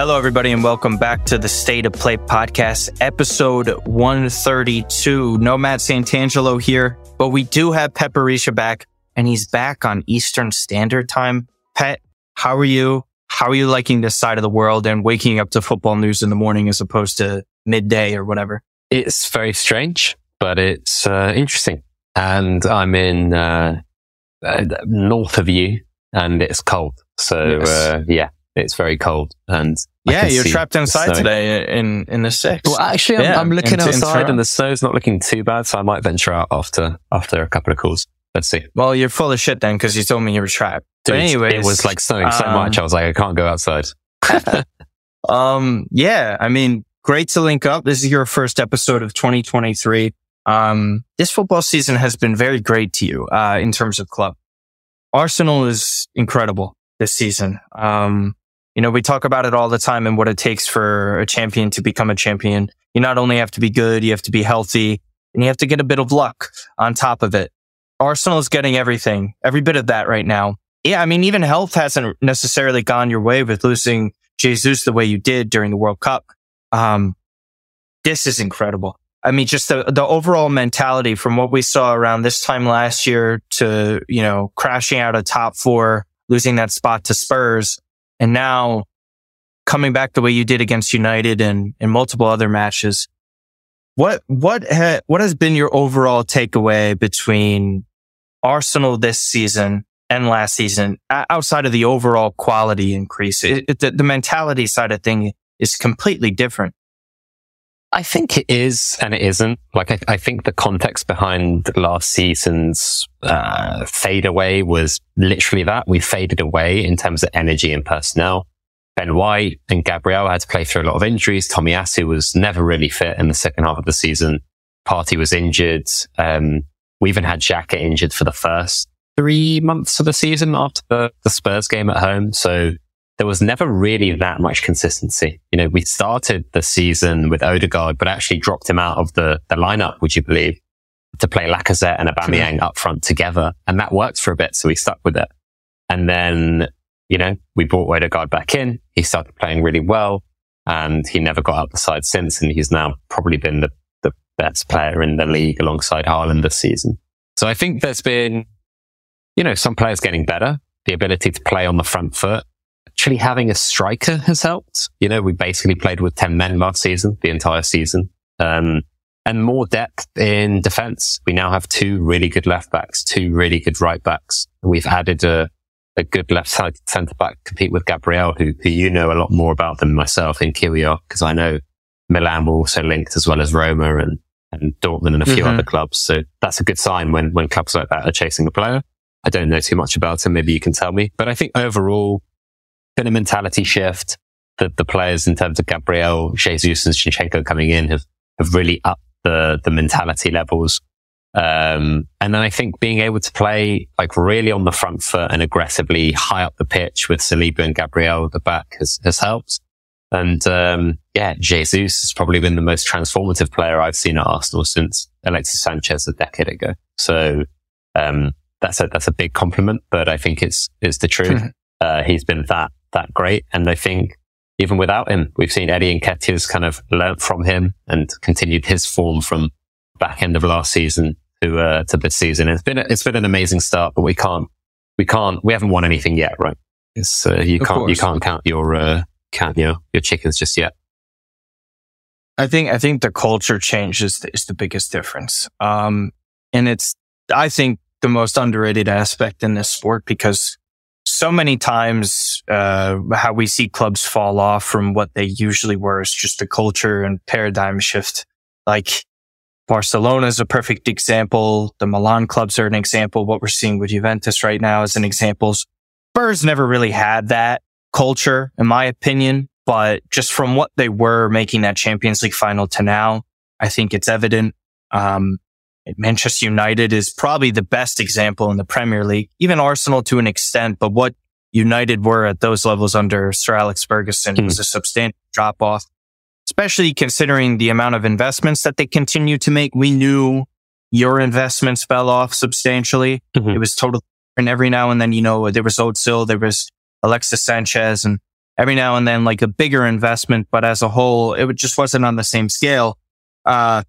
Hello, everybody, and welcome back to the State of Play podcast, episode 132. Nomad Santangelo here, but we do have Pet Barisha back, and he's back on Eastern Standard Time. Pet, how are you? How are you liking this side of the world and waking up to football news in the morning as opposed to midday or whatever? It's very strange, but it's uh, interesting. And I'm in uh, uh, north of you, and it's cold. So Yes. uh, yeah, it's very cold. And yeah, you're trapped inside today in in the six. Well, actually, I'm, Yeah, I'm looking in- in outside, and the snow's not looking too bad. So I might venture out after after a couple of calls. Let's see. Well, you're full of shit then because you told me you were trapped. But Dude, anyways, it was like snowing so um, much. I was like, I can't go outside. Um, yeah, I mean, great to link up. This is your first episode of 2023. Um, this football season has been very great to you, uh, in terms of club. Arsenal is incredible this season. Um, you know, we talk about it all the time and what it takes for a champion to become a champion. You not only have to be good, you have to be healthy and you have to get a bit of luck on top of it. Arsenal is getting everything, every bit of that right now. Yeah. I mean, even health hasn't necessarily gone your way with losing Jesus the way you did during the World Cup. Um, this is incredible. I mean, just the, the overall mentality from what we saw around this time last year to, you know, crashing out of top four, losing that spot to Spurs, and now coming back the way you did against United and, multiple other matches. What, what, ha- what has been your overall takeaway between Arsenal this season and last season outside of the overall quality increase? It, it, the, the mentality side of thing is completely different. I think it is and it isn't. Like, I, I think the context behind last season's uh, fade away was literally that. We faded away in terms of energy and personnel. Ben White and Gabriel had to play through a lot of injuries. Tomiyasu was never really fit in the second half of the season. Partey was injured. Um, we even had Xhaka injured for the first three months of the season after the, the Spurs game at home. So there was never really that much consistency. You know, we started the season with Odegaard, but actually dropped him out of the, the lineup, would you believe, to play Lacazette and Aubameyang up front together. And that worked for a bit. So we stuck with it. And then, you know, we brought Odegaard back in. He started playing really well and he never got out the side since. And he's now probably been the, the best player in the league alongside Haaland this season. So I think there's been, you know, some players getting better, the ability to play on the front foot actually having a striker has helped. You know, we basically played with 10 men last season, the entire season. Um, and more depth in defense. We now have two really good left backs, two really good right backs. We've added a, a good left side centre back compete with Gabriel, who, who you know a lot more about than myself in Kiwior, because I know Milan were also linked as well as Roma and, and Dortmund and a few Mhm. other clubs. So that's a good sign when, when clubs like that are chasing a player. I don't know too much about him. Maybe you can tell me, but I think overall, been a mentality shift. that the players in terms of Gabriel, Jesus and Zinchenko coming in have, have really upped the, the mentality levels. Um, and then I think being able to play like really on the front foot and aggressively high up the pitch with Saliba and Gabriel at the back has, has helped. And, um, yeah, Jesus has probably been the most transformative player I've seen at Arsenal since Alexis Sanchez a decade ago. So, um, that's a, that's a big compliment, but I think it's, it's the truth. uh, he's been that, that great. And I think even without him, we've seen Eddie and Nketiah's kind of learnt from him and continued his form from back end of last season to, uh, to this season. It's been, it's been an amazing start, but we can't, we can't, we haven't won anything yet, right? It's, uh, you Of can't, you can't count your, uh, count your, your chickens just yet. I think I think the culture change is the, is the biggest difference. Um, and it's I think the most underrated aspect in this sport because so many times uh, how we see clubs fall off from what they usually were is just a culture and paradigm shift. Like Barcelona is a perfect example. The Milan clubs are an example. What we're seeing with Juventus right now is an example. Spurs never really had that culture, in my opinion. But just from what they were making that Champions League final to now, I think it's evident. Um, Manchester United is probably the best example in the Premier League, even Arsenal to an extent. But what United were at those levels under Sir Alex Ferguson Hmm. was a substantial drop off, especially considering the amount of investments that they continue to make. We knew your investments fell off substantially. Mhm. It was totally different every now and then, you know, there was Ozil, there was Alexis Sanchez and every now and then like a bigger investment, but as a whole, it just wasn't on the same scale. Uh,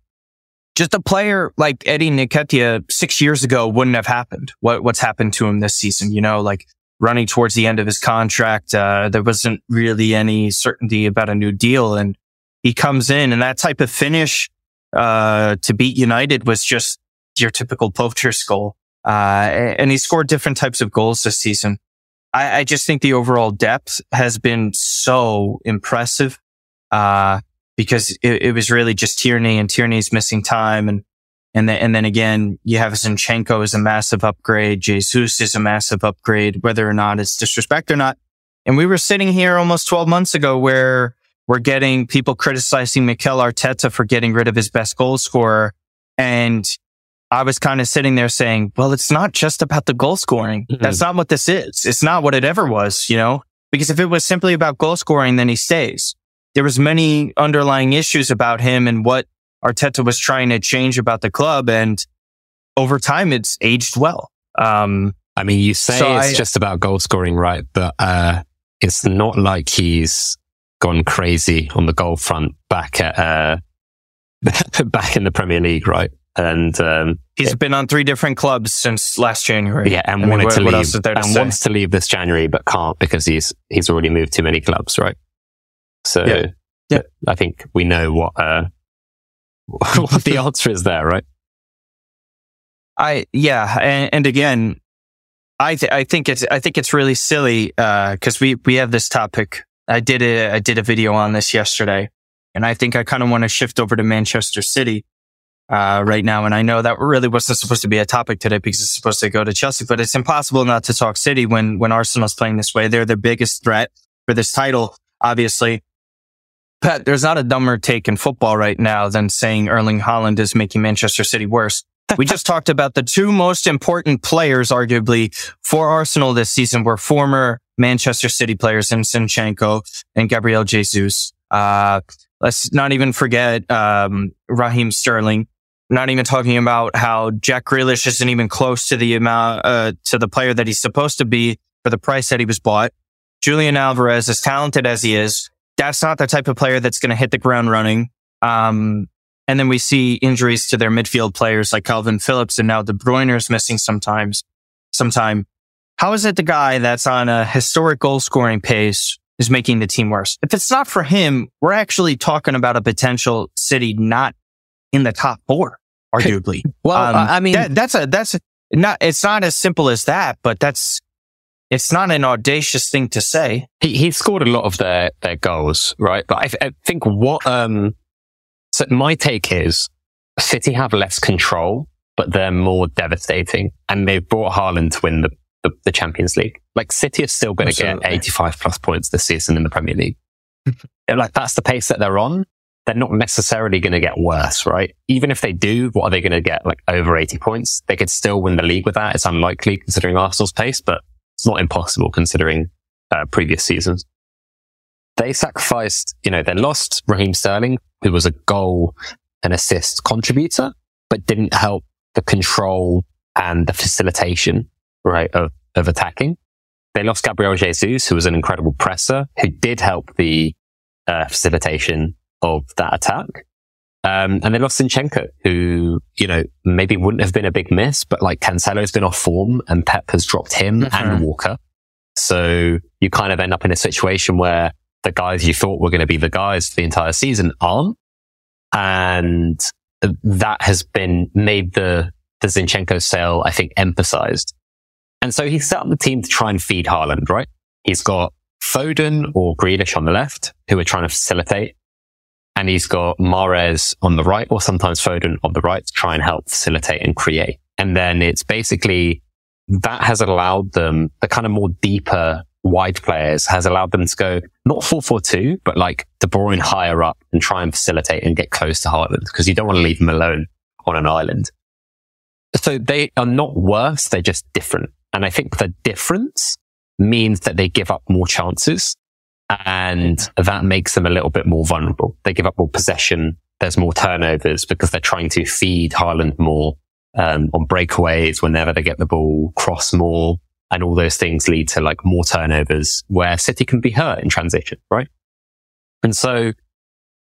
just a player like Eddie Nketiah six years ago wouldn't have happened. What, what's happened to him this season, you know, like running towards the end of his contract. Uh, there wasn't really any certainty about a new deal. And he comes in and that type of finish, uh, to beat United was just your typical poacher's goal. Uh, and he scored different types of goals this season. I, I just think the overall depth has been so impressive. Uh, because it, it, was really just Tierney and Tierney's missing time. And, and then, and then again, you have Zinchenko is a massive upgrade. Jesus is a massive upgrade, whether or not it's disrespect or not. And we were sitting here almost 12 months ago where we're getting people criticizing Mikel Arteta for getting rid of his best goal scorer. And I was kind of sitting there saying, well, it's not just about the goal scoring. Mm-hmm. That's not what this is. It's not what it ever was, you know, because if it was simply about goal scoring, then he stays. There was many underlying issues about him and what Arteta was trying to change about the club. And over time, it's aged well. Um, I mean, you say so it's I, just about goal scoring, right? But, uh, it's not like he's gone crazy on the goal front back at, uh, back in the Premier League, right? and um, he's been on three different clubs since last January. Yeah, and I wanted mean, to leave, to and say? wants to leave this January, but can't because he's he's already moved too many clubs, right? So, yeah, yeah. I think we know what uh, what the answer is there, right? I yeah, and, and again, I th- I think it's I think it's really silly because uh, we we have this topic. I did a I did a video on this yesterday, and I think I kind of want to shift over to Manchester City uh, right now. And I know that really wasn't supposed to be a topic today because it's supposed to go to Chelsea, but it's impossible not to talk City when, when Arsenal's playing this way. They're the biggest threat for this title, obviously. But there's not a dumber take in football right now than saying Erling Haaland is making Manchester City worse. we just talked about the two most important players, arguably, for Arsenal this season were former Manchester City players in Zinchenko and Gabriel Jesus. Uh, let's not even forget, um, Raheem Sterling not even talking about how Jack Grealish isn't even close to the amount, uh, to the player that he's supposed to be for the price that he was bought. Julian Alvarez, as talented as he is, that's not the type of player that's going to hit the ground running. Um, and then we see injuries to their midfield players like Calvin Phillips and now De Bruyne is missing sometimes, sometime. How is it the guy that's on a historic goal scoring pace is making the team worse? If it's not for him, we're actually talking about a potential city not in the top four arguably. well, um, I mean, that, that's a, that's a, not, it's not as simple as that, but that's, it's not an audacious thing to say. He, he scored a lot of their, their goals, right? But I, I think what, um, so my take is City have less control, but they're more devastating and they've brought Haaland to win the, the, the Champions League. Like City are still going to get 85 plus points this season in the Premier League. like that's the pace that they're on they're not necessarily going to get worse, right? Even if they do, what are they going to get? Like over 80 points? They could still win the league with that. It's unlikely considering Arsenal's pace, but it's not impossible considering uh, previous seasons. They sacrificed, you know, they lost Raheem Sterling, who was a goal and assist contributor, but didn't help the control and the facilitation, right, of, of attacking. They lost Gabriel Jesus, who was an incredible presser, who did help the uh, facilitation of that attack. Um, and they lost Zinchenko, who, you know, maybe wouldn't have been a big miss, but like Cancelo's been off form and Pep has dropped him mm-hmm. and Walker. So you kind of end up in a situation where the guys you thought were going to be the guys for the entire season aren't. And that has been made the, the Zinchenko sale, I think, emphasized. And so he set up the team to try and feed Haaland, right? He's got Foden or Grealish on the left, who are trying to facilitate and he's got Mahrez on the right or sometimes Foden on the right to try and help facilitate and create. And then it's basically that has allowed them the kind of more deeper wide players has allowed them to go not 4-4-2, but like De Bruyne higher up and try and facilitate and get close to Haaland because you don't want to leave him alone on an island. So they are not worse. They're just different. And I think the difference means that they give up more chances and that makes them a little bit more vulnerable. They give up more possession. There's more turnovers because they're trying to feed Haaland more um, on breakaways whenever they get the ball, cross more, And all those things lead to like more turnovers where City can be hurt in transition, right? And so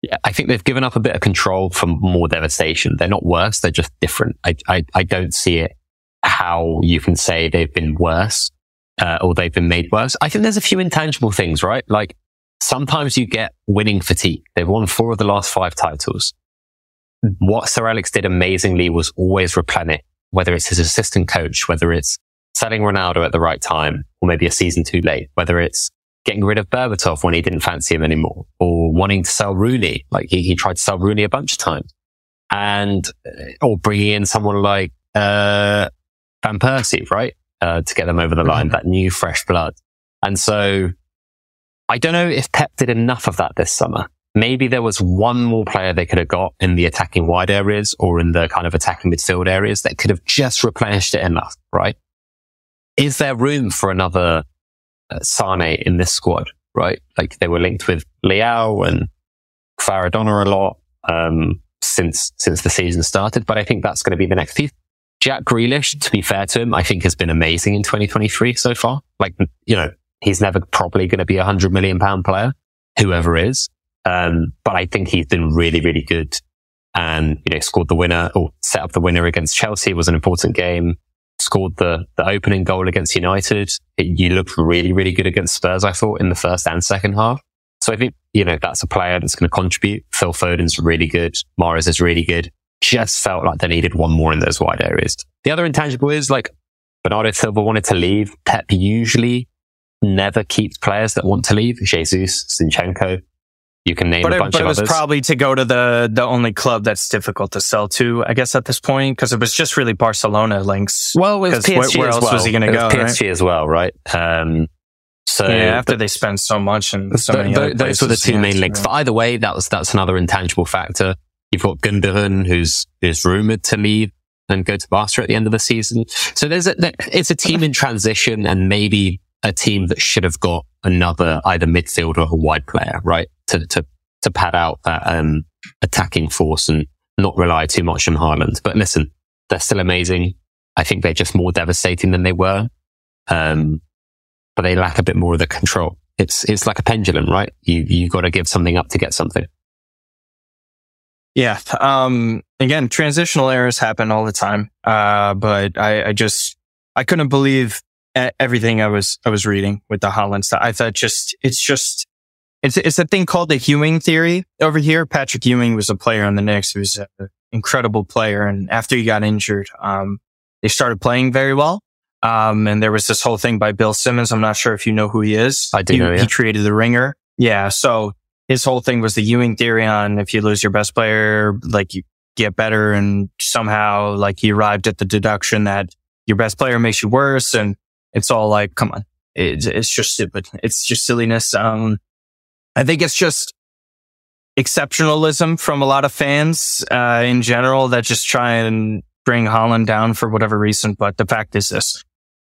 yeah, I think they've given up a bit of control for more devastation. They're not worse. They're just different. I, I, I don't see it how you can say they've been worse, uh, or they've been made worse. I think there's a few intangible things, right? Like sometimes you get winning fatigue. They've won four of the last five titles. What Sir Alex did amazingly was always replenish, whether it's his assistant coach, whether it's selling Ronaldo at the right time, or maybe a season too late, whether it's getting rid of Berbatov when he didn't fancy him anymore, or wanting to sell Rooney. Like he, he tried to sell Rooney a bunch of times, and uh, or bringing in someone like uh, Van Persie, right, uh, to get them over the line, mm-hmm. that new fresh blood. And so, I don't know if Pep did enough of that this summer. Maybe there was one more player they could have got in the attacking wide areas or in the kind of attacking midfield areas that could have just replenished it enough, right? Is there room for another uh, Sane in this squad, right? Like they were linked with Leao and Kvaradona a lot um, since since the season started, but I think that's going to be the next piece. Jack Grealish, to be fair to him, I think has been amazing in 2023 so far. Like, you know, he's never probably going to be a hundred million pound player, whoever is. Um, but I think he's been really, really good and, you know, scored the winner or set up the winner against Chelsea was an important game scored the, the opening goal against United. It, you looked really, really good against Spurs, I thought, in the first and second half. So I think, you know, that's a player that's going to contribute. Phil Foden's really good. Mahrez is really good. Just felt like they needed one more in those wide areas. The other intangible is like Bernardo Silva wanted to leave. Pep usually never keeps players that want to leave. Jesus, Zinchenko, you can name but a it, bunch but of it was others. probably to go to the the only club that's difficult to sell to, I guess, at this point, because it was just really Barcelona links. well, it was 'cause PSG where, where else well. was he going to go? was right? PSG as well, right? Um, so yeah, after they spend so much and so th- many th- other those were the two yeah, main links. But either way, that was that's another intangible factor. You've got Gundogan, who's is rumored to leave and go to Barca at the end of the season. So there's a it's a team in transition, and maybe a team that should have got another either midfielder or wide player, right, to to to pad out that um, attacking force and not rely too much on Haaland. But listen, they're still amazing. I think they're just more devastating than they were. Um, but they lack a bit more of the control. It's, it's like a pendulum, right? You, you got to give something up to get something. Yeah. Um, again, transitional errors happen all the time. Uh, but I, I just, I couldn't believe everything I was, I was reading with the Haaland stuff. I thought just, it's just, it's, it's a thing called the Ewing theory over here. Patrick Ewing was a player on the Knicks. He was an incredible player. And after he got injured, um, they started playing very well. Um, and there was this whole thing by Bill Simmons. I'm not sure if you know who he is. I do he, know, yeah. He created the ringer. Yeah. So his whole thing was the Ewing theory on if you lose your best player, like you get better and somehow like he arrived at the deduction that your best player makes you worse. And it's all like, come on. It's, it's just stupid. It's just silliness. Um, I think it's just exceptionalism from a lot of fans, uh, in general that just try and bring Haaland down for whatever reason. But the fact is this.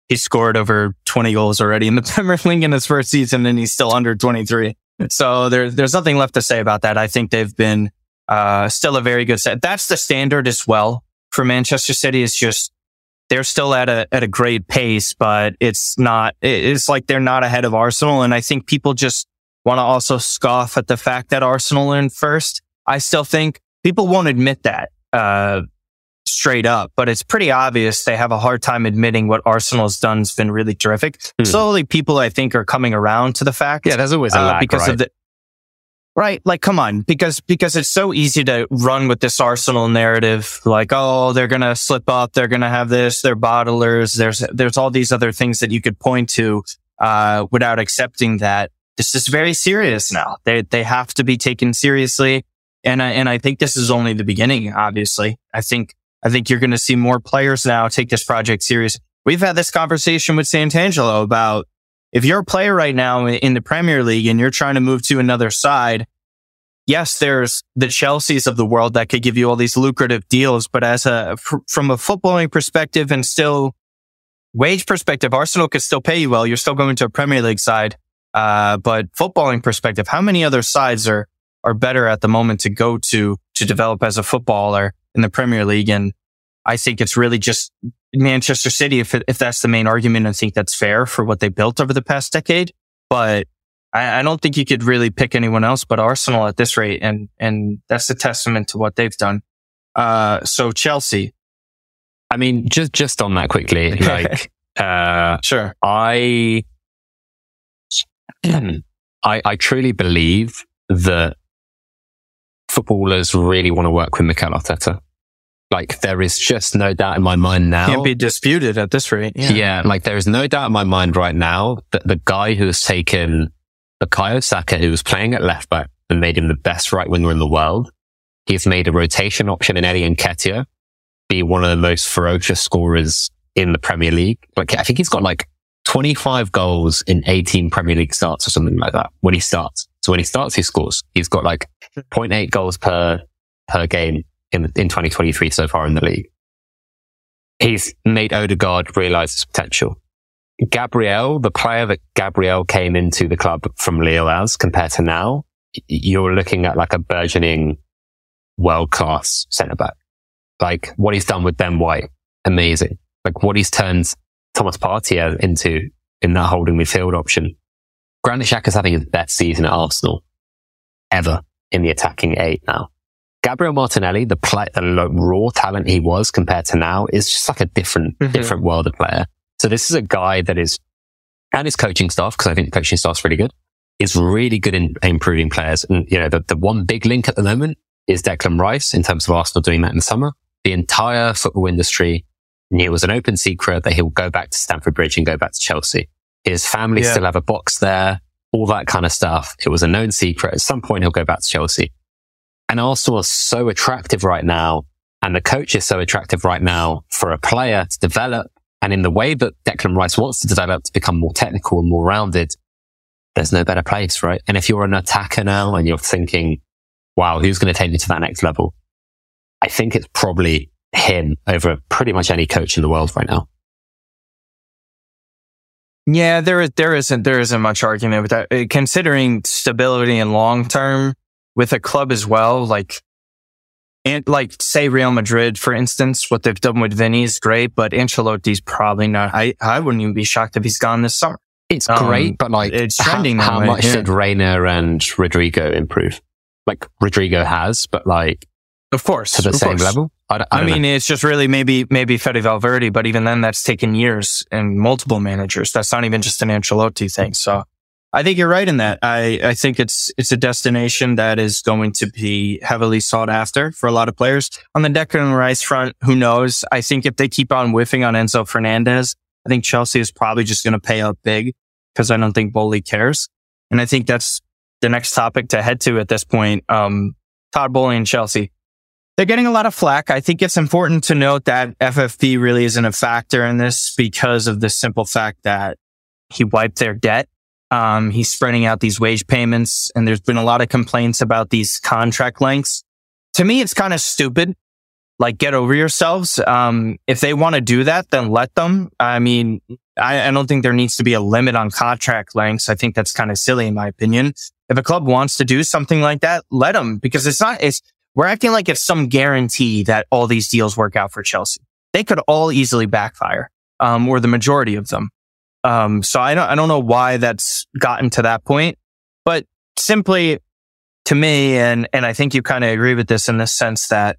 He scored over 20 goals already in the Premier League in his first season and he's still under 23. So there, there's nothing left to say about that. I think they've been, uh, still a very good set. That's the standard as well for Manchester City. It's just, they're still at a, at a great pace, but it's not, it's like they're not ahead of Arsenal. And I think people just want to also scoff at the fact that Arsenal are in first. I still think people won't admit that, uh, straight up, but it's pretty obvious they have a hard time admitting what Arsenal's done has been really terrific. Hmm. Slowly, people I think are coming around to the fact Yeah, there's always a uh, lag, because right? of the right. Like, come on, because because it's so easy to run with this Arsenal narrative, like, oh, they're gonna slip up, they're gonna have this, they're bottlers. There's there's all these other things that you could point to uh, without accepting that this is very serious now. They they have to be taken seriously, and I and I think this is only the beginning. Obviously, I think I think you're going to see more players now take this project serious. We've had this conversation with Santangelo about if you're a player right now in the Premier League and you're trying to move to another side, yes, there's the Chelseas of the world that could give you all these lucrative deals. But as a, fr- from a footballing perspective and still wage perspective, Arsenal could still pay you well. You're still going to a Premier League side. Uh, but footballing perspective, how many other sides are, are better at the moment to go to, to develop as a footballer in the Premier League? And I think it's really just Manchester City. If, if that's the main argument, I think that's fair for what they built over the past decade. But I, I, don't think you could really pick anyone else but Arsenal at this rate. And, and that's a testament to what they've done. Uh, so Chelsea. I mean, just, just on that quickly, like, uh, sure. I, I, I truly believe that footballers really want to work with Mikel Arteta. Like there is just no doubt in my mind now. Can't be disputed at this rate. Yeah. yeah. Like there is no doubt in my mind right now that the guy who has taken Bukayo Saka, who was playing at left back and made him the best right winger in the world. He's made a rotation option in Eddie Nketiah be one of the most ferocious scorers in the Premier League. Like I think he's got like 25 goals in 18 Premier League starts or something like that when he starts. So when he starts, he scores. He's got like 0.8 goals per, per game in, in 2023 so far in the league. He's made Odegaard realize his potential. Gabriel, the player that Gabriel came into the club from Lille as compared to now, you're looking at like a burgeoning world class centre back. Like what he's done with Ben White, amazing. Like what he's turned Thomas Partey into in that holding midfield option. Granit Xhaka's having his best season at Arsenal ever in the attacking eight now. Gabriel Martinelli, the play, the raw talent he was compared to now is just like a different, mm-hmm. different world of player. So this is a guy that is, and his coaching staff, because I think the coaching staff's really good, is really good in improving players. And, you know, the, the one big link at the moment is Declan Rice in terms of Arsenal doing that in the summer. The entire football industry knew it was an open secret that he'll go back to Stamford Bridge and go back to Chelsea. His family yeah. still have a box there, all that kind of stuff. It was a known secret. At some point, he'll go back to Chelsea. And Arsenal is so attractive right now. And the coach is so attractive right now for a player to develop. And in the way that Declan Rice wants to develop to become more technical and more rounded, there's no better place, right? And if you're an attacker now and you're thinking, wow, who's going to take me to that next level? I think it's probably him over pretty much any coach in the world right now. Yeah, there is there isn't there isn't much argument with that. Uh, considering stability and long term, with a club as well, like, and like say Real Madrid, for instance, what they've done with Vinny is great, but Ancelotti's probably not. I, I wouldn't even be shocked if he's gone this summer. It's um, great, but like, it's trending. How, how much yeah. did Reina and Rodrigo improve? Like Rodrigo has, but like, of course, to the same course. level. I, I, mean, know. it's just really maybe maybe Fede Valverde, but even then, that's taken years and multiple managers. That's not even just an Ancelotti thing. So I think you're right in that. I, I think it's, it's a destination that is going to be heavily sought after for a lot of players. On the Declan Rice front, who knows? I think if they keep on whiffing on Enzo Fernandez, I think Chelsea is probably just going to pay up big because I don't think Boehly cares. And I think that's the next topic to head to at this point. Um, Todd Boehly and Chelsea. They're getting a lot of flack. I think it's important to note that FFP really isn't a factor in this because of the simple fact that he wiped their debt um, he's spreading out these wage payments and there's been a lot of complaints about these contract lengths. To me, it's kind of stupid. Like, get over yourselves. Um, if they want to do that, then let them. I mean, I, I don't think there needs to be a limit on contract lengths. I think that's kind of silly in my opinion. If a club wants to do something like that, let them because it's not, it's, we're acting like it's some guarantee that all these deals work out for Chelsea. They could all easily backfire, um, or the majority of them. Um, so I don't, I don't know why that's gotten to that point, but simply to me, and, and I think you kind of agree with this in the sense that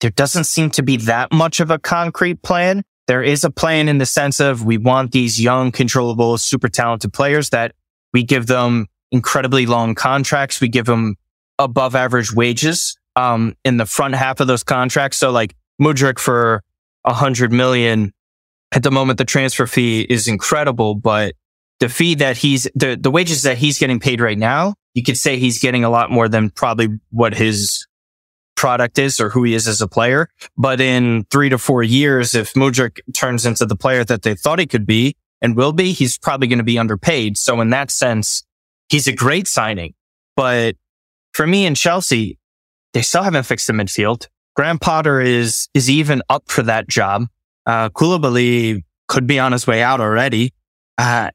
there doesn't seem to be that much of a concrete plan. There is a plan in the sense of we want these young, controllable, super talented players that we give them incredibly long contracts. We give them above average wages, um, in the front half of those contracts. So like Mudryk for a hundred million at the moment, the transfer fee is incredible, but the fee that he's, the, the wages that he's getting paid right now, you could say he's getting a lot more than probably what his product is or who he is as a player. But in three to four years, if Mudryk turns into the player that they thought he could be and will be, he's probably going to be underpaid. So in that sense, he's a great signing. But for me and Chelsea, they still haven't fixed the midfield. Graham Potter is, is even up for that job. Uh, Koulibaly could be on his way out already. Uh,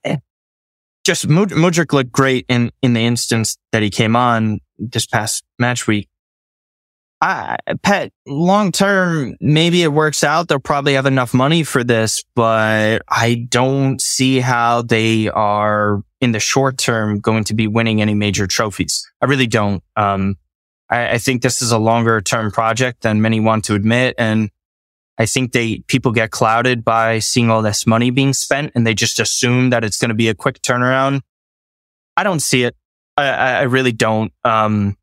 just Mudryk looked great in, in the instance that he came on this past match week. I, Pet, long term, maybe it works out. They'll probably have enough money for this, but I don't see how they are in the short term going to be winning any major trophies. I really don't. Um, I, I think this is a longer term project than many want to admit. And I think they, people get clouded by seeing all this money being spent and they just assume that it's going to be a quick turnaround. I don't see it. I, I really don't. Um,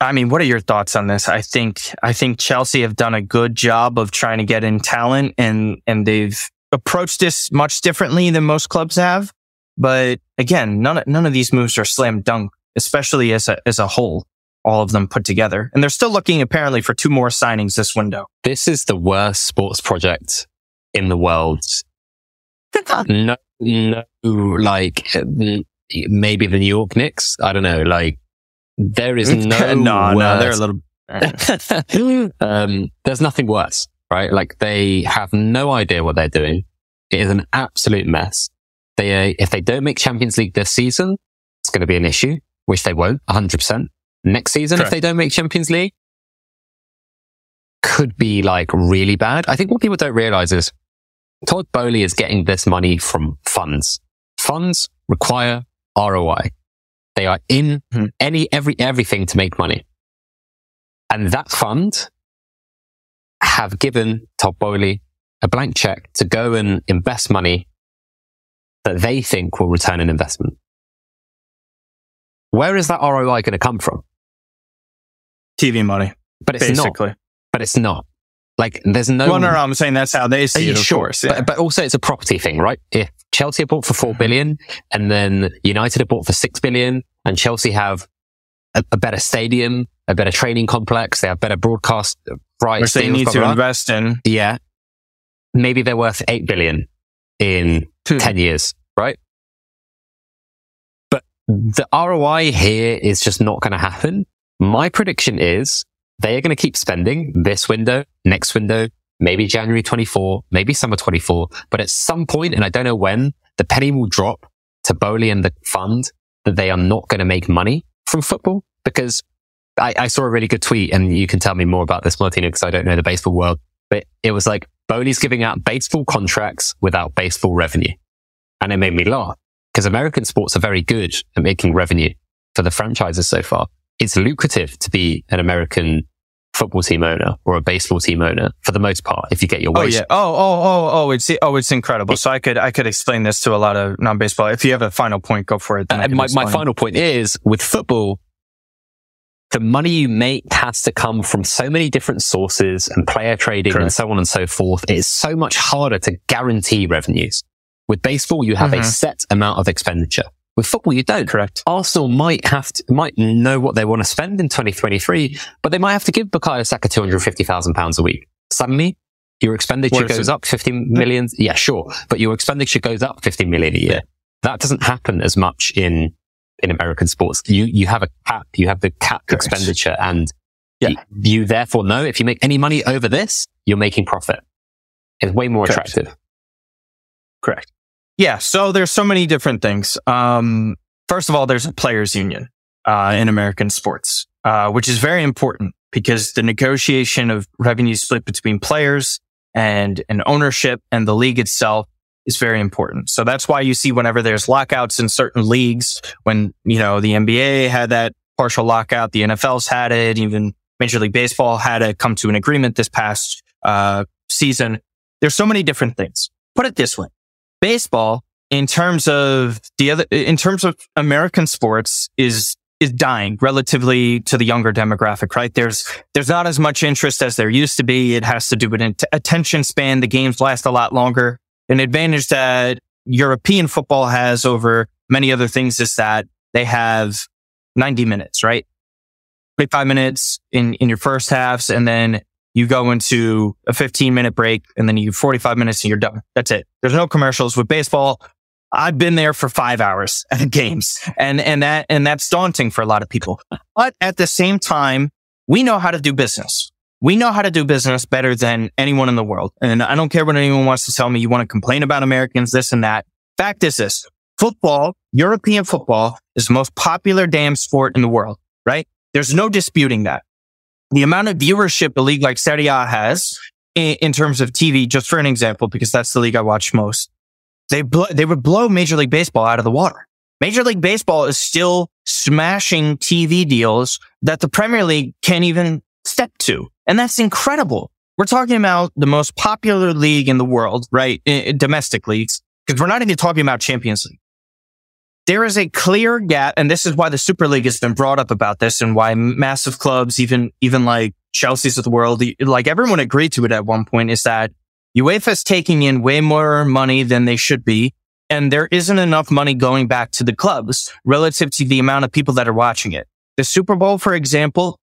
I mean, what are your thoughts on this? I think, I think Chelsea have done a good job of trying to get in talent and, and they've approached this much differently than most clubs have. But again, none of, none of these moves are slam dunk, especially as a, as a whole, all of them put together. And they're still looking apparently for two more signings this window. This is the worst sports project in the world. no, no, like maybe the New York Knicks. I don't know. Like there is no, no, no, they're a little. um, there's nothing worse, right? Like they have no idea what they're doing. It is an absolute mess. They, uh, if they don't make Champions League this season, it's going to be an issue, which they won't 100%. Next season, Correct. if they don't make Champions League, could be like really bad. I think what people don't realize is Todd Boehly is getting this money from funds. Funds require ROI. They are in mm-hmm. any, every, everything to make money. And that fund have given Todd Boehly a blank check to go and invest money that they think will return an investment. Where is that ROI going to come from? TV money. But it's basically. not. But it's not. Like, there's no. Well, no, no, I'm saying that's how they see it, of sure. course. Yeah. But, but, also, it's a property thing, right? If Chelsea are bought for four mm-hmm. and then United are bought for six billion, and Chelsea have a, a better stadium, a better training complex, they have better broadcast rights. Which they need to blah, invest in. Yeah. Maybe they're worth eight billion in hmm. 10 years, right? But the ROI here is just not going to happen. My prediction is they are going to keep spending this window, next window, maybe January 24, maybe summer 24. But at some point, and I don't know when, the penny will drop to Boehly and the fund that they are not going to make money from football because I, I, saw a really good tweet and you can tell me more about this, Martino, because I don't know the baseball world, but it was like Boehly's giving out baseball contracts without baseball revenue. And it made me laugh because American sports are very good at making revenue for the franchises so far. It's lucrative to be an American football team owner or a baseball team owner for the most part if you get your wage. Oh yeah. Oh oh oh oh it's oh it's incredible. So I could I could explain this to a lot of non-baseball. If you have a final point, go for it. Uh, my my final point is with football, the money you make has to come from so many different sources and player trading Correct. and so on and so forth. It is so much harder to guarantee revenues. With baseball, you have mm-hmm. a set amount of expenditure. With football, you don't. Correct. Arsenal might have to, might know what they want to spend in 2023, but they might have to give Bukayo Saka 250,000 pounds a week. Suddenly, your expenditure goes up 50 million. Yeah, sure. But your expenditure goes up 15 million a year. Yeah. That doesn't happen as much in, in American sports. You, you have a cap, you have the cap Correct. expenditure and yeah. you therefore know if you make any money over this, you're making profit. It's way more Correct. attractive. Correct. Yeah. So there's so many different things. Um, first of all, there's a players union, uh, in American sports, uh, which is very important because the negotiation of revenue split between players and an ownership and the league itself is very important. So that's why you see whenever there's lockouts in certain leagues, when, you know, the NBA had that partial lockout, the NFL's had it, even Major League Baseball had to come to an agreement this past, uh, season. There's so many different things. Put it this way baseball in terms of the other, in terms of American sports is, is dying relatively to the younger demographic, right? There's, there's not as much interest as there used to be. It has to do with attention span. The games last a lot longer. An advantage that European football has over many other things is that they have 90 minutes, right? 25 minutes in, in your first halves and then you go into a 15 minute break and then you 45 minutes and you're done. That's it. There's no commercials with baseball. I've been there for five hours at games and, and that, and that's daunting for a lot of people. But at the same time, we know how to do business. We know how to do business better than anyone in the world. And I don't care what anyone wants to tell me. You want to complain about Americans, this and that. Fact is this football, European football is the most popular damn sport in the world, right? There's no disputing that. The amount of viewership a league like Serie A has in, in terms of TV, just for an example, because that's the league I watch most, they bl- they would blow Major League Baseball out of the water. Major League Baseball is still smashing TV deals that the Premier League can't even step to. And that's incredible. We're talking about the most popular league in the world, right? Domestic leagues, because we're not even talking about Champions League. There is a clear gap, and this is why the Super League has been brought up about this and why massive clubs, even, even like Chelsea's of the world, like everyone agreed to it at one point is that UEFA's taking in way more money than they should be. And there isn't enough money going back to the clubs relative to the amount of people that are watching it. The Super Bowl, for example,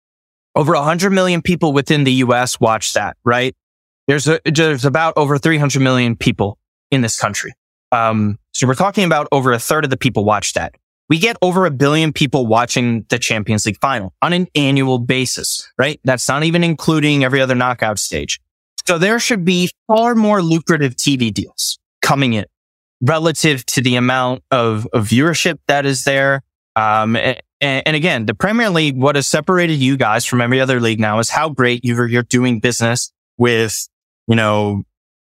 over 100 million people within the US watch that, right? There's a, there's about over 300 million people in this country. Um, so we're talking about over a third of the people watch that. We get over a billion people watching the Champions League final on an annual basis, right? That's not even including every other knockout stage. So there should be far more lucrative TV deals coming in relative to the amount of, of viewership that is there. Um, and, and, again, the Premier League, what has separated you guys from every other league now is how great you're, you're doing business with, you know,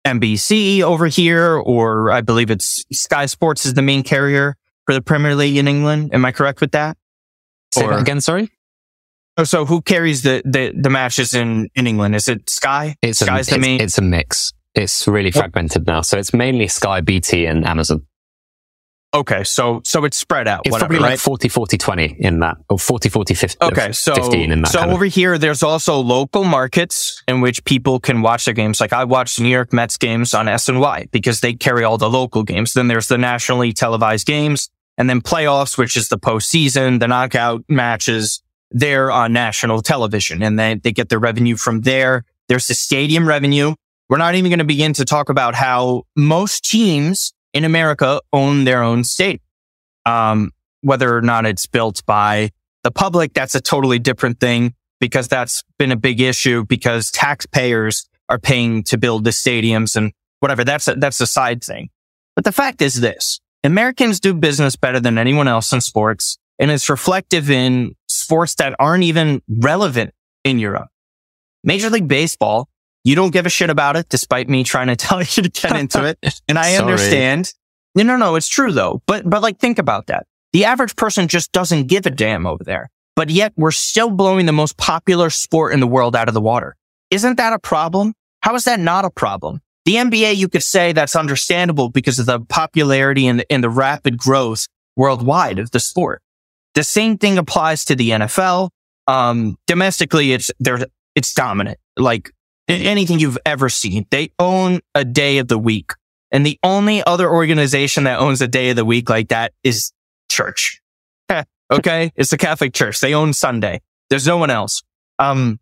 NBC over here, or I believe it's Sky Sports is the main carrier for the Premier League in England. Am I correct with that? Say or, that again, sorry? Oh, so who carries the, the, the matches in, in England? Is it Sky? It's Sky's a, the main. It's, it's a mix. It's really fragmented now. So it's mainly Sky, BT and Amazon. Okay. So, so it's spread out. It's whatever, probably right? like 40, 40, 20 in that or 40, 40, 50. Okay. So, 15 in that. so kind of- over here, there's also local markets in which people can watch their games. Like I watch New York Mets games on SNY because they carry all the local games. Then there's the nationally televised games and then playoffs, which is the postseason, the knockout matches. They're on national television and then they get their revenue from there. There's the stadium revenue. We're not even going to begin to talk about how most teams in America own their own state. Um, whether or not it's built by the public, that's a totally different thing because that's been a big issue because taxpayers are paying to build the stadiums and whatever. That's a, that's a side thing. But the fact is this, Americans do business better than anyone else in sports and it's reflective in sports that aren't even relevant in Europe. Major League Baseball, you don't give a shit about it despite me trying to tell you to get into it. And I understand. No, no, no, it's true though. But, but like think about that. The average person just doesn't give a damn over there. But yet we're still blowing the most popular sport in the world out of the water. Isn't that a problem? How is that not a problem? The NBA, you could say that's understandable because of the popularity and the, and the rapid growth worldwide of the sport. The same thing applies to the NFL. Um, domestically, it's there, it's dominant. Like anything you've ever seen, they own a day of the week. And the only other organization that owns a day of the week like that is church. okay. It's the Catholic Church. They own Sunday. There's no one else. Um,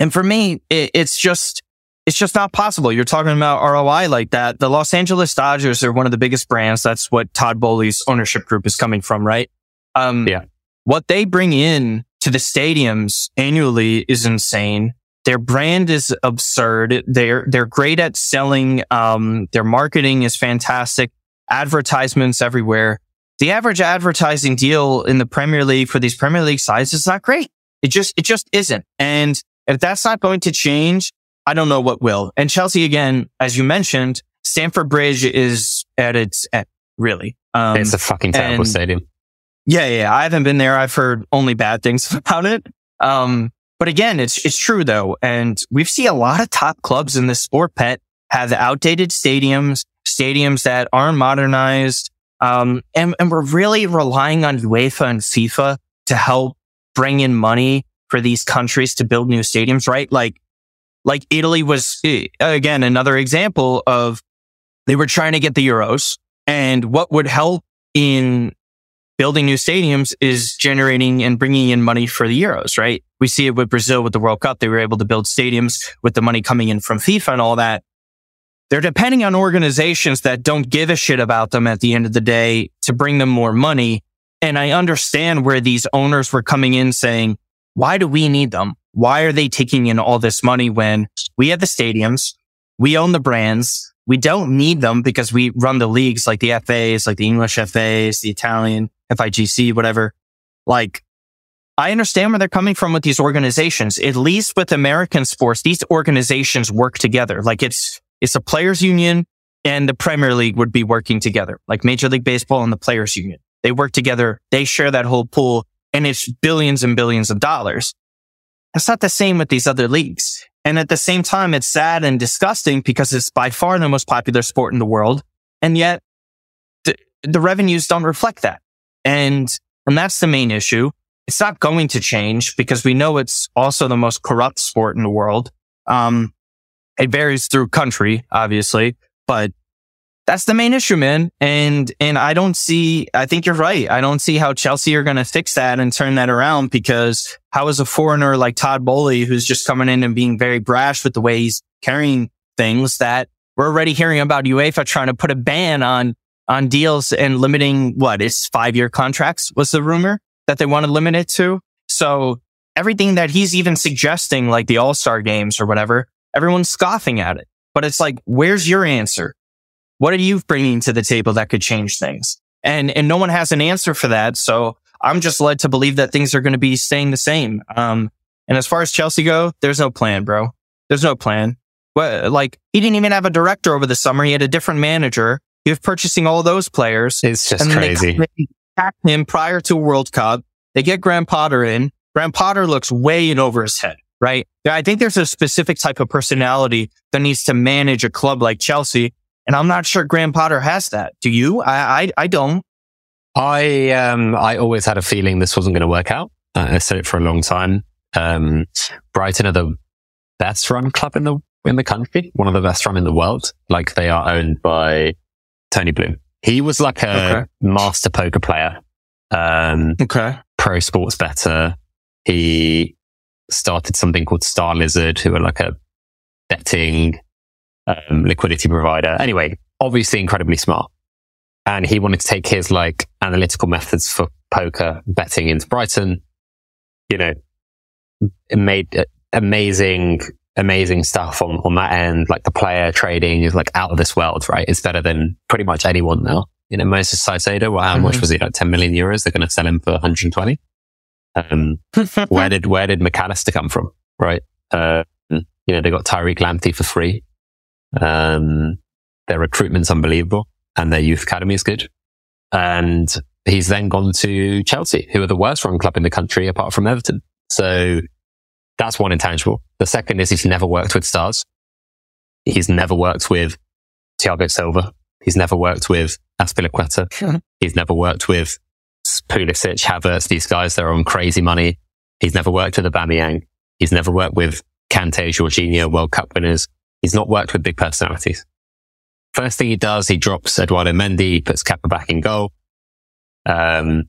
and for me, it, it's just, it's just not possible. You're talking about ROI like that. The Los Angeles Dodgers are one of the biggest brands. That's what Todd Boehly's ownership group is coming from, right? Um, Yeah. what they bring in to the stadiums annually is insane. Their brand is absurd. They're, they're great at selling. Um, their marketing is fantastic. Advertisements everywhere. The average advertising deal in the Premier League for these Premier League sides is not great. It just, it just isn't. And if that's not going to change, I don't know what will. And Chelsea, again, as you mentioned, Stamford Bridge is at its, at, really. Um, it's a fucking terrible stadium. yeah, yeah. I haven't been there. I've heard only bad things about it. Um, but again, it's, it's true though. And we've seen a lot of top clubs in this sport pet have outdated stadiums, stadiums that aren't modernized. Um, and, and we're really relying on UEFA and FIFA to help bring in money for these countries to build new stadiums, right? Like, like Italy was eh, again, another example of they were trying to get the Euros and what would help in building new stadiums is generating and bringing in money for the Euros, right? We see it with Brazil with the World Cup. They were able to build stadiums with the money coming in from FIFA and all that. They're depending on organizations that don't give a shit about them at the end of the day to bring them more money. And I understand where these owners were coming in saying, why do we need them? Why are they taking in all this money when we have the stadiums? We own the brands. We don't need them because we run the leagues like the FAs, like the English FAs, the Italian FIGC, whatever. Like I understand where they're coming from with these organizations. At least with American sports, these organizations work together. Like it's, it's a players union and the Premier League would be working together, like Major League Baseball and the players union. They work together. They share that whole pool and it's billions and billions of dollars. It's not the same with these other leagues. And at the same time, it's sad and disgusting because it's by far the most popular sport in the world. And yet the, the revenues don't reflect that. And, and that's the main issue. It's not going to change because we know it's also the most corrupt sport in the world. Um, it varies through country, obviously, but that's the main issue, man. And, and I don't see, I think you're right. I don't see how Chelsea are going to fix that and turn that around because how is a foreigner like Todd Boehly, who's just coming in and being very brash with the way he's carrying things that we're already hearing about UEFA trying to put a ban on, on deals and limiting what is five year contracts was the rumor that they want to limit it to. So everything that he's even suggesting, like the all star games or whatever, everyone's scoffing at it. But it's like, where's your answer? What are you bringing to the table that could change things? And, and no one has an answer for that. So I'm just led to believe that things are going to be staying the same. Um, and as far as Chelsea go, there's no plan, bro. There's no plan. What, like he didn't even have a director over the summer. He had a different manager. He was purchasing all those players. It's just crazy. They attacked him prior to World Cup. They get Graham Potter in. Graham Potter looks way in over his head, right? I think there's a specific type of personality that needs to manage a club like Chelsea. And I'm not sure Graham Potter has that. Do you? I, I, I don't. I, um, I always had a feeling this wasn't going to work out. Uh, I said it for a long time. Um, Brighton are the best run club in the, in the country. One of the best run in the world. Like they are owned by Tony Bloom. He was like a okay. master poker player. Um, okay. Pro sports better. He started something called Starlizard, who are like a betting um, liquidity provider. Anyway, obviously incredibly smart. And he wanted to take his like analytical methods for poker betting into Brighton. You know, made uh, amazing, amazing stuff on, on that end. Like the player trading is like out of this world, right? It's better than pretty much anyone now. You know, Moisés Caicedo, well, how mm-hmm. much was he? Like 10 million euros. They're going to sell him for 120. Um, where did, where did Mac Allister come from? Right. Uh, you know, they got Tariq Lamptey for free. Um, their recruitment's unbelievable and their youth academy is good. And he's then gone to Chelsea, who are the worst run club in the country apart from Everton. So that's one intangible. The second is he's never worked with stars. He's never worked with Thiago Silva. He's never worked with Azpilicueta. he's never worked with Pulisic, Havertz, these guys that are on crazy money. He's never worked with Aubameyang. He's never worked with Kante, Jorginho, World Cup winners. He's not worked with big personalities. First thing he does, he drops Eduardo Mendy, puts Kepa back in goal. Um,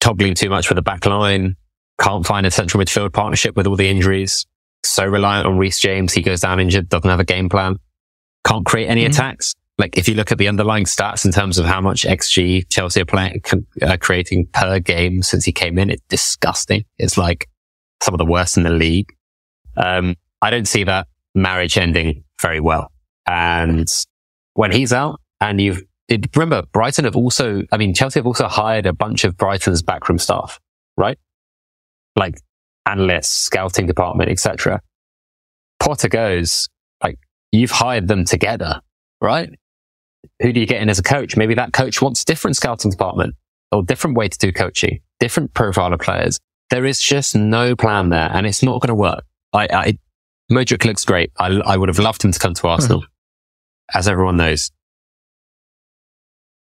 toggling too much with the back line. Can't find a central midfield partnership with all the injuries. So reliant on Reece James. He goes down injured, doesn't have a game plan. Can't create any mm-hmm. attacks. Like if you look at the underlying stats in terms of how much XG Chelsea are playing, uh, creating per game since he came in, it's disgusting. It's like some of the worst in the league. Um, I don't see that marriage ending very well. And when he's out and you've, it, remember, Brighton have also, I mean, Chelsea have also hired a bunch of Brighton's backroom staff, right? Like analysts, scouting department, etc. Potter goes, like, you've hired them together, right? Who do you get in as a coach? Maybe that coach wants a different scouting department or different way to do coaching, different profile of players. There is just no plan there and it's not going to work. I, I, Modric looks great. I, I would have loved him to come to Arsenal, mm-hmm. as everyone knows.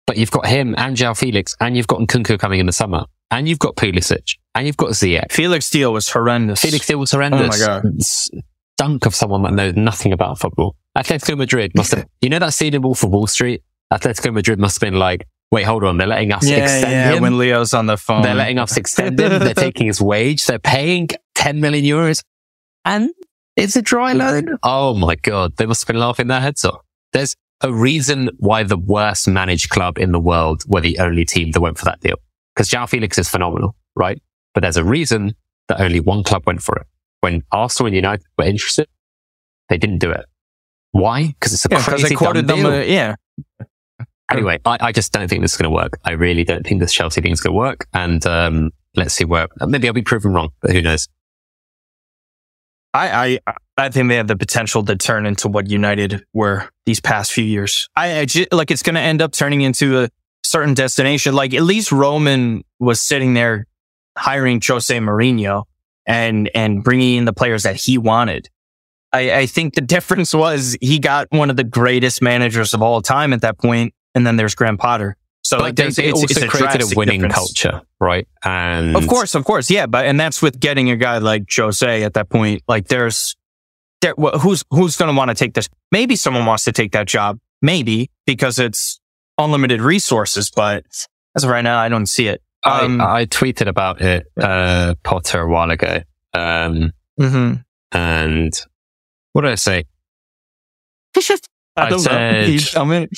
But you've got him and João Felix, and you've got Nkunku coming in the summer, and you've got Pulisic, and you've got Ziyech. Felix Steele was horrendous. Felix Steele was horrendous. Oh my god, stunk of someone that knows nothing about football. Atletico Madrid must have, you know that scene in Wolf of Wall Street? Atletico Madrid must have been like, wait, hold on, they're letting us yeah, extend yeah, him. when Leo's on the phone. They're letting us extend him. They're taking his wage. They're paying 10 million euros. And it's a dry loan. Oh my God. They must have been laughing their heads off. There's a reason why the worst managed club in the world were the only team that went for that deal. Because João Felix is phenomenal, right? But there's a reason that only one club went for it. When Arsenal and United were interested, they didn't do it. Why? Because it's a yeah, crazy they quoted them. Uh, yeah. Anyway, I, I, just don't think this is going to work. I really don't think this Chelsea thing is going to work. And um, let's see where, maybe I'll be proven wrong, but who knows? I, I, I think they have the potential to turn into what United were these past few years. I, I just, like it's going to end up turning into a certain destination. Like at least Roman was sitting there hiring Jose Mourinho and, and bringing in the players that he wanted. I, I think the difference was he got one of the greatest managers of all time at that point, and then there's Graham Potter. So like they, they it's, also it's created a winning difference. culture, right? And of course, of course, yeah. But and that's with getting a guy like Jose at that point. Like there's there, who's who's going to want to take this? Maybe someone wants to take that job, maybe because it's unlimited resources. But as of right now, I don't see it. Um, I, I, tweeted about it, uh, Potter a while ago. Um, mm-hmm. and what did I say? I, I said, I mean,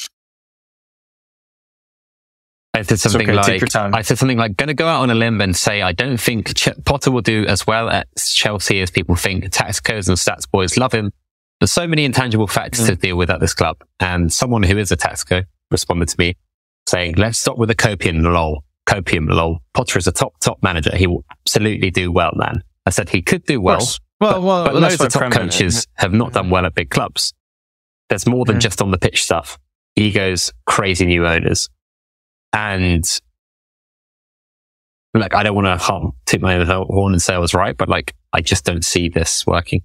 I said something okay, like, I said something like, going to go out on a limb and say, I don't think Ch- Potter will do as well at Chelsea as people think. Tacticos and stats boys love him. There's so many intangible facts mm. to deal with at this club. And someone who is a Tactico responded to me saying, let's stop with the copium lol. Copium lol. Potter is a top, top manager. He will absolutely do well, man. I said he could do well. Well, but, well, but loads of top coaches have not done well at big clubs. There's more than mm. just on the pitch stuff. Egos, crazy new owners and like, I don't want to tip my own horn and say I was right, but like, I just don't see this working.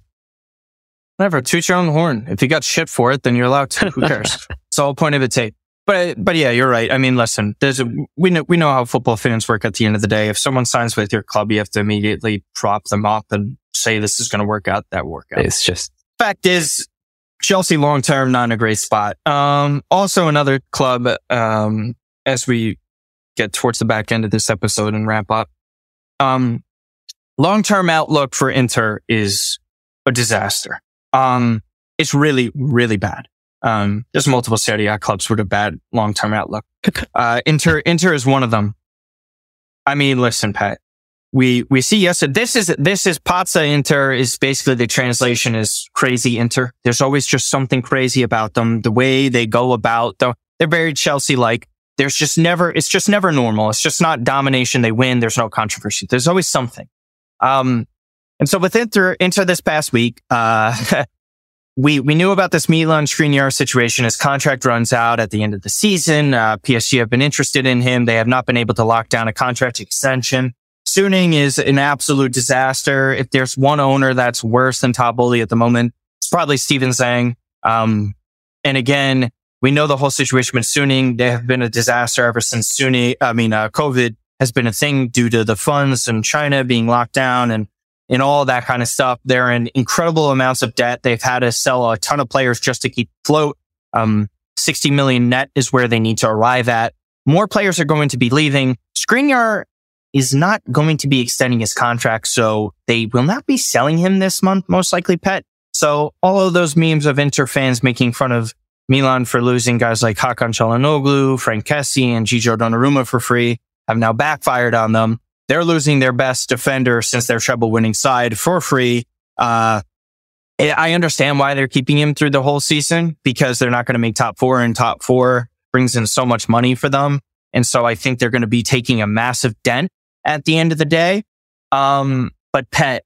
Whatever, toot your own horn. If you got shit for it, then you're allowed to. Who cares? it's all point of the tape. But, but yeah, you're right. I mean, listen, there's a, we know, we know how football fans work at the end of the day. If someone signs with your club, you have to immediately prop them up and say this is going to work out, that work out. It's just, fact is, Chelsea long term, not in a great spot. Um, also another club, um, as we get towards the back end of this episode and wrap up. Um, long-term outlook for Inter is a disaster. Um, it's really, really bad. Um, there's multiple Serie A clubs with a bad long-term outlook. Uh, Inter, Inter is one of them. I mean, listen, Pat, we, we see, yes, this is, this is Pazza Inter is basically the translation is crazy Inter. There's always just something crazy about them. The way they go about the, they're very Chelsea-like there's just never, it's just never normal. It's just not domination. They win. There's no controversy. There's always something. Um, and so with Inter, Inter this past week, uh, we, we knew about this Milan Skriniar situation. His contract runs out at the end of the season. Uh, PSG have been interested in him. They have not been able to lock down a contract extension. Suning is an absolute disaster. If there's one owner that's worse than Boehly at the moment, it's probably Steven Zhang. Um, and again, we know the whole situation with Suning. They have been a disaster ever since Suning, I mean, uh, COVID has been a thing due to the funds and China being locked down and, and all that kind of stuff. They're in incredible amounts of debt. They've had to sell a ton of players just to keep afloat. Um, 60 million net is where they need to arrive at. More players are going to be leaving. Skriniar is not going to be extending his contract, so they will not be selling him this month, most likely, Pet. So all of those memes of Inter fans making fun of Milan for losing guys like Hakan Calhanoglu, Franck Kessie, and Gigio Donnarumma for free have now backfired on them. They're losing their best defender since their treble winning side for free. Uh, I understand why they're keeping him through the whole season because they're not going to make top four and top four brings in so much money for them. And so I think they're going to be taking a massive dent at the end of the day. Um, but pet,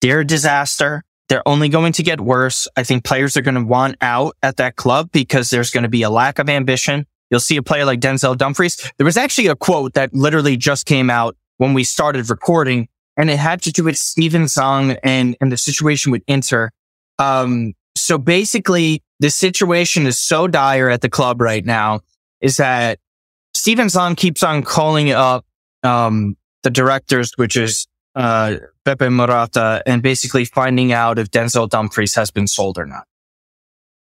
they're a disaster. They're only going to get worse. I think players are going to want out at that club because there's going to be a lack of ambition. You'll see a player like Denzel Dumfries. There was actually a quote that literally just came out when we started recording and it had to do with Steven Zhang and, and the situation with Inter. Um, so basically the situation is so dire at the club right now is that Steven Zhang keeps on calling up, um, the directors, which is uh, Beppe Marotta and basically finding out if Denzel Dumfries has been sold or not.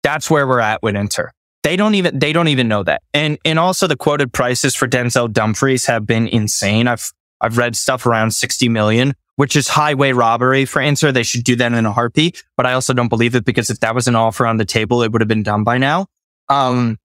That's where we're at with Inter. They don't even, they don't even know that. And, and also the quoted prices for Denzel Dumfries have been insane. I've, I've read stuff around 60 million, which is highway robbery for Inter. They should do that in a heartbeat, but I also don't believe it because if that was an offer on the table, it would have been done by now. Um,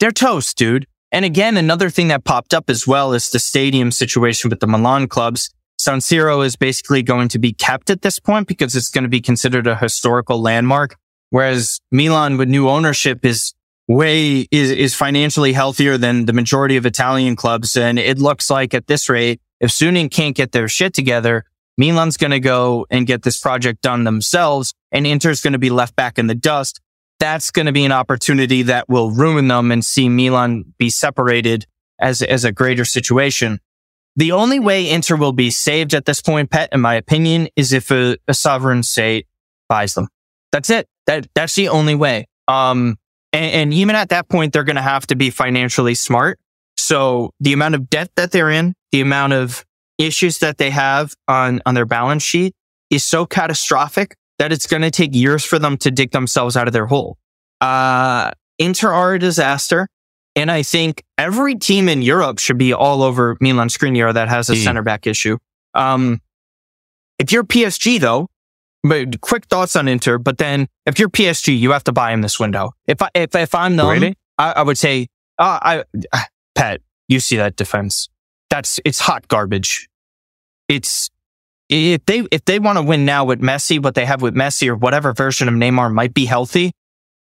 they're toast, dude. And again, another thing that popped up as well is the stadium situation with the Milan clubs. San Siro is basically going to be kept at this point because it's going to be considered a historical landmark. Whereas Milan with new ownership is way is, is financially healthier than the majority of Italian clubs. And it looks like at this rate, if Suning can't get their shit together, Milan's going to go and get this project done themselves and Inter's going to be left back in the dust. That's going to be an opportunity that will ruin them and see Milan be separated as, as a greater situation. The only way Inter will be saved at this point, Pet, in my opinion, is if a, a sovereign state buys them. That's it. That, that's the only way. Um, and, and even at that point, they're going to have to be financially smart. So the amount of debt that they're in, the amount of issues that they have on, on their balance sheet is so catastrophic that it's going to take years for them to dig themselves out of their hole. Uh, Inter are a disaster. And I think every team in Europe should be all over Milan Skriniar that has a mm. center back issue. Um, if you're PSG though, but quick thoughts on Inter, but then if you're PSG, you have to buy him this window. If I, if, if I'm them, really? I, I, would say, uh, I, uh, Pat, you see that defense. That's, it's hot garbage. It's, if they, if they want to win now with Messi, what they have with Messi or whatever version of Neymar might be healthy,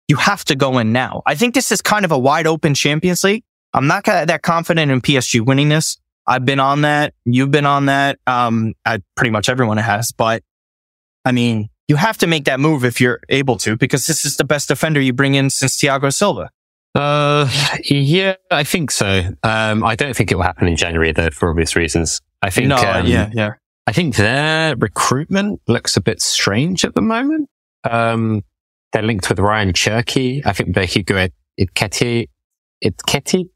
you have to go in now. I think this is kind of a wide open Champions League. I'm not that confident in PSG winning this. I've been on that. You've been on that. Um, I, pretty much everyone has, but I mean, you have to make that move if you're able to, because this is the best defender you bring in since Thiago Silva. Uh, yeah, I think so. Um, I don't think it will happen in January though, for obvious reasons. I think, no, um, yeah, yeah. I think their recruitment looks a bit strange at the moment. Um, they're linked with Rayan Cherki. I think they could go at Itketi, Itketi,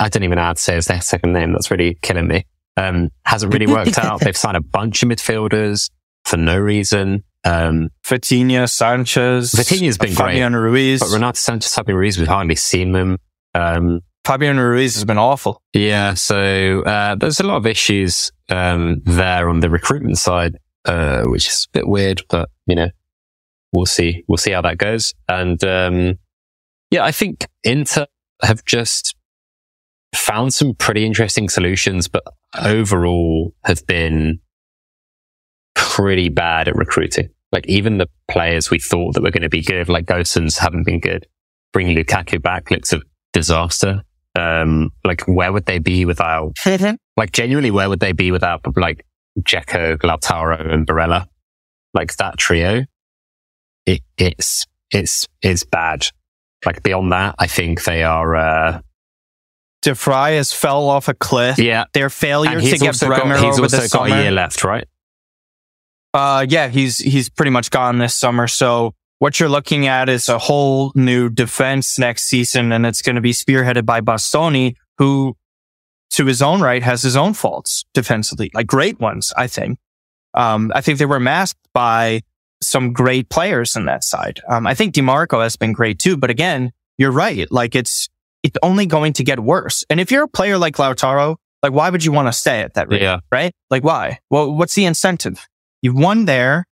I don't even know how to say his second name. That's really killing me. Um, hasn't really worked out. They've signed a bunch of midfielders for no reason. Um, Vitinha, Sanches. Vitinha's been Fabian great. Ruiz. But Renato Sanches, Fabian Ruiz, we've hardly seen them. Um, Fabian Ruiz has been awful. Yeah. So, uh, there's a lot of issues, um, there on the recruitment side, uh, which is a bit weird, but you know, we'll see. We'll see how that goes. And, um, yeah, I think Inter have just found some pretty interesting solutions, but overall have been pretty bad at recruiting. Like even the players we thought that were going to be good, like Gosens, haven't been good. Bringing Lukaku back looks a disaster. Um, like where would they be without, like genuinely, where would they be without like Dzeko, Lautaro and Barella? Like that trio it, it's, it's, it's bad. Like beyond that, I think they are, uh, De Vrij has fell off a cliff. Yeah. Their failure to get Bremer got, he's over also the got summer. a year left, right? Uh, yeah, he's, he's pretty much gone this summer. So what you're looking at is a whole new defense next season, and it's going to be spearheaded by Bastoni, who to his own right has his own faults defensively, like great ones, I think. Um, I think they were masked by some great players in that side. Um, I think Dimarco has been great too, but again, you're right. Like it's, it's only going to get worse. And if you're a player like Lautaro, like why would you want to stay at that rate? Yeah. Right? Like why? Well, what's the incentive? You've won there.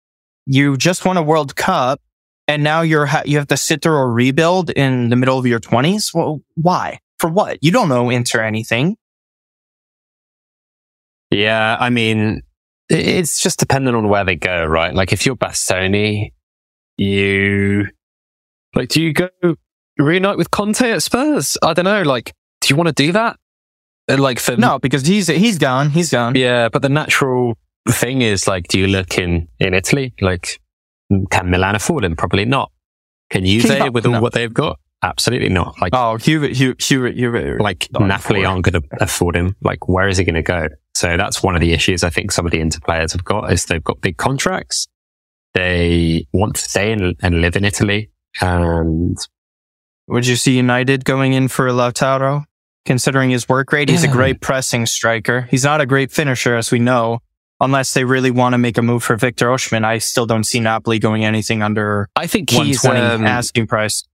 You just won a World Cup and now you're, ha- you have to sit through a rebuild in the middle of your twenties. Well, why? For what? You don't know Inter anything. Yeah. I mean, it's just dependent on where they go, right? Like if you're Bastoni, you like, do you go reunite with Conte at Spurs? I don't know. Like, do you want to do that? Uh, like for no, because he's he's gone. He's gone. Yeah, but the natural thing is like, do you look in in Italy? Like, can Milan afford him? Probably not. Can you say with all no. what they've got? Absolutely not. Like, oh, Hubert, Hubert, Hubert, Hubert like Napoli aren't going to afford him. Like, where is he going to go? So that's one of the issues I think some of the Inter players have got is they've got big contracts. They want to stay and, and live in Italy. And would you see United going in for Lautaro? Considering his work rate, he's yeah. a great pressing striker. He's not a great finisher, as we know. Unless they really want to make a move for Victor Osimhen, I still don't see Napoli going anything under. I think he's um, asking price.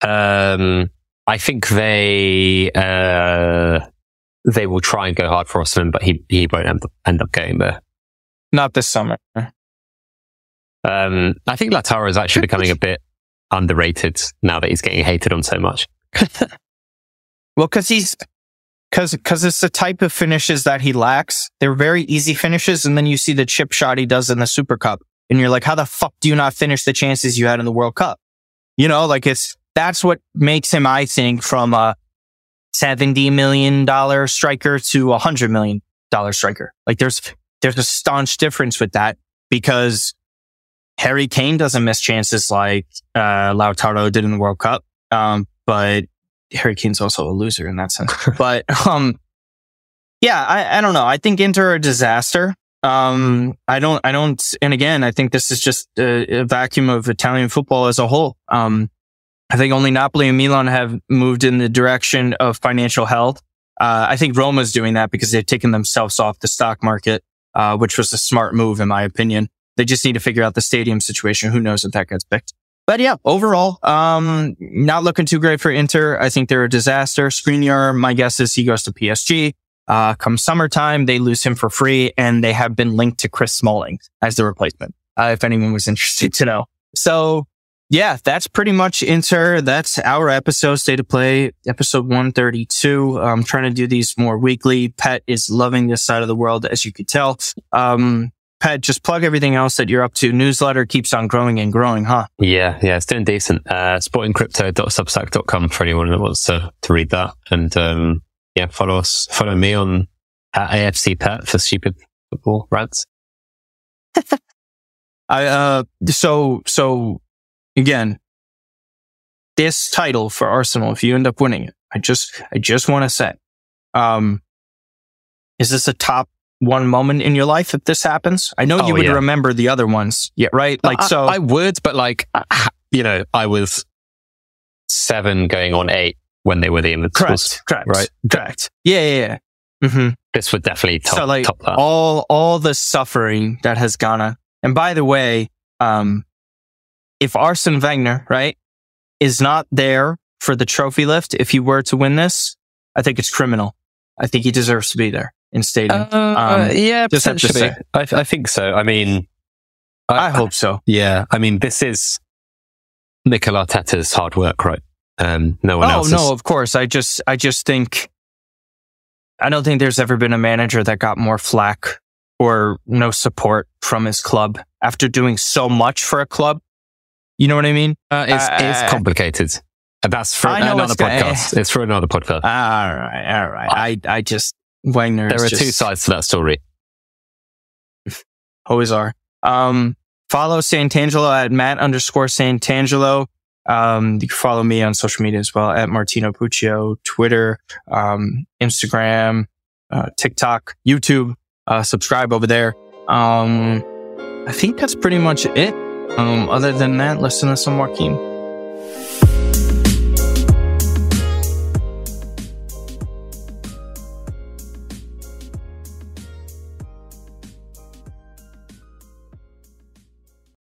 Um, I think they uh, they will try and go hard for Osimhen, but he he won't end up, end up getting there. Not this summer. Um, I think Lautaro is actually becoming a bit underrated now that he's getting hated on so much. well, because he's because because it's the type of finishes that he lacks. They're very easy finishes, and then you see the chip shot he does in the Super Cup, and you're like, how the fuck do you not finish the chances you had in the World Cup? You know, like it's, that's what makes him, I think, from a $70 million striker to a $100 million striker. Like there's, there's a staunch difference with that because Harry Kane doesn't miss chances like, uh, Lautaro did in the World Cup. Um, but Harry Kane's also a loser in that sense. but, um, yeah, I, I don't know. I think Inter are a disaster. Um, I don't, I don't, and again, I think this is just a, a vacuum of Italian football as a whole. Um, I think only Napoli and Milan have moved in the direction of financial health. Uh, I think Roma's doing that because they've taken themselves off the stock market, uh, which was a smart move in my opinion. They just need to figure out the stadium situation. Who knows if that gets picked? But yeah, overall, um, not looking too great for Inter. I think they're a disaster. Skriniar, my guess is he goes to PSG. Uh, come summertime, they lose him for free and they have been linked to Chris Smalling as the replacement. Uh, if anyone was interested to know. So yeah, that's pretty much Inter. That's our episode, State of Play, episode 132. I'm trying to do these more weekly. Pet is loving this side of the world, as you could tell. Um, Pet, just plug everything else that you're up to. Newsletter keeps on growing and growing, huh? Yeah, yeah, it's doing decent. Uh, sportingcrypto.substack.com for anyone that wants to, to read that. And, um, yeah, follow us, follow me on at AFC Pet for stupid football rants. I, uh, so, so again, this title for Arsenal, if you end up winning it, I just, I just want to say, um, is this a top one moment in your life if this happens? I know oh, you would yeah. remember the other ones. Yeah. Right. Like, I, so I would, but like, you know, I was seven going on eight when they were the Invincibles. Correct. Correct. Right. Correct. Yeah. Yeah. yeah. Mm-hmm. This would definitely top, so like top that. all, all the suffering that has gone on. And by the way, um, if Arsene Wenger, right, is not there for the trophy lift, if he were to win this, I think it's criminal. I think he deserves to be there in stadium. Uh, um, yeah, potentially. I, I, think so. I mean, I, I, hope so. Yeah. I mean, this is Mikel Arteta's hard work, right? Um, no one oh, else. Oh, no, of course. I just, I just think, I don't think there's ever been a manager that got more flack or no support from his club after doing so much for a club you know what I mean? Uh, it's, uh, it's complicated. That's for another podcast. it's for another podcast. All right, all right. I, I just Wenger. There are just, two sides to that story. Always are. Um, follow Santangelo at Matt underscore Santangelo. Um, you can follow me on social media as well at Martino Puccio, Twitter, um, Instagram, uh, TikTok, YouTube. Uh, subscribe over there. Um, I think that's pretty much it. Um, other than that, listen to some Joaquin.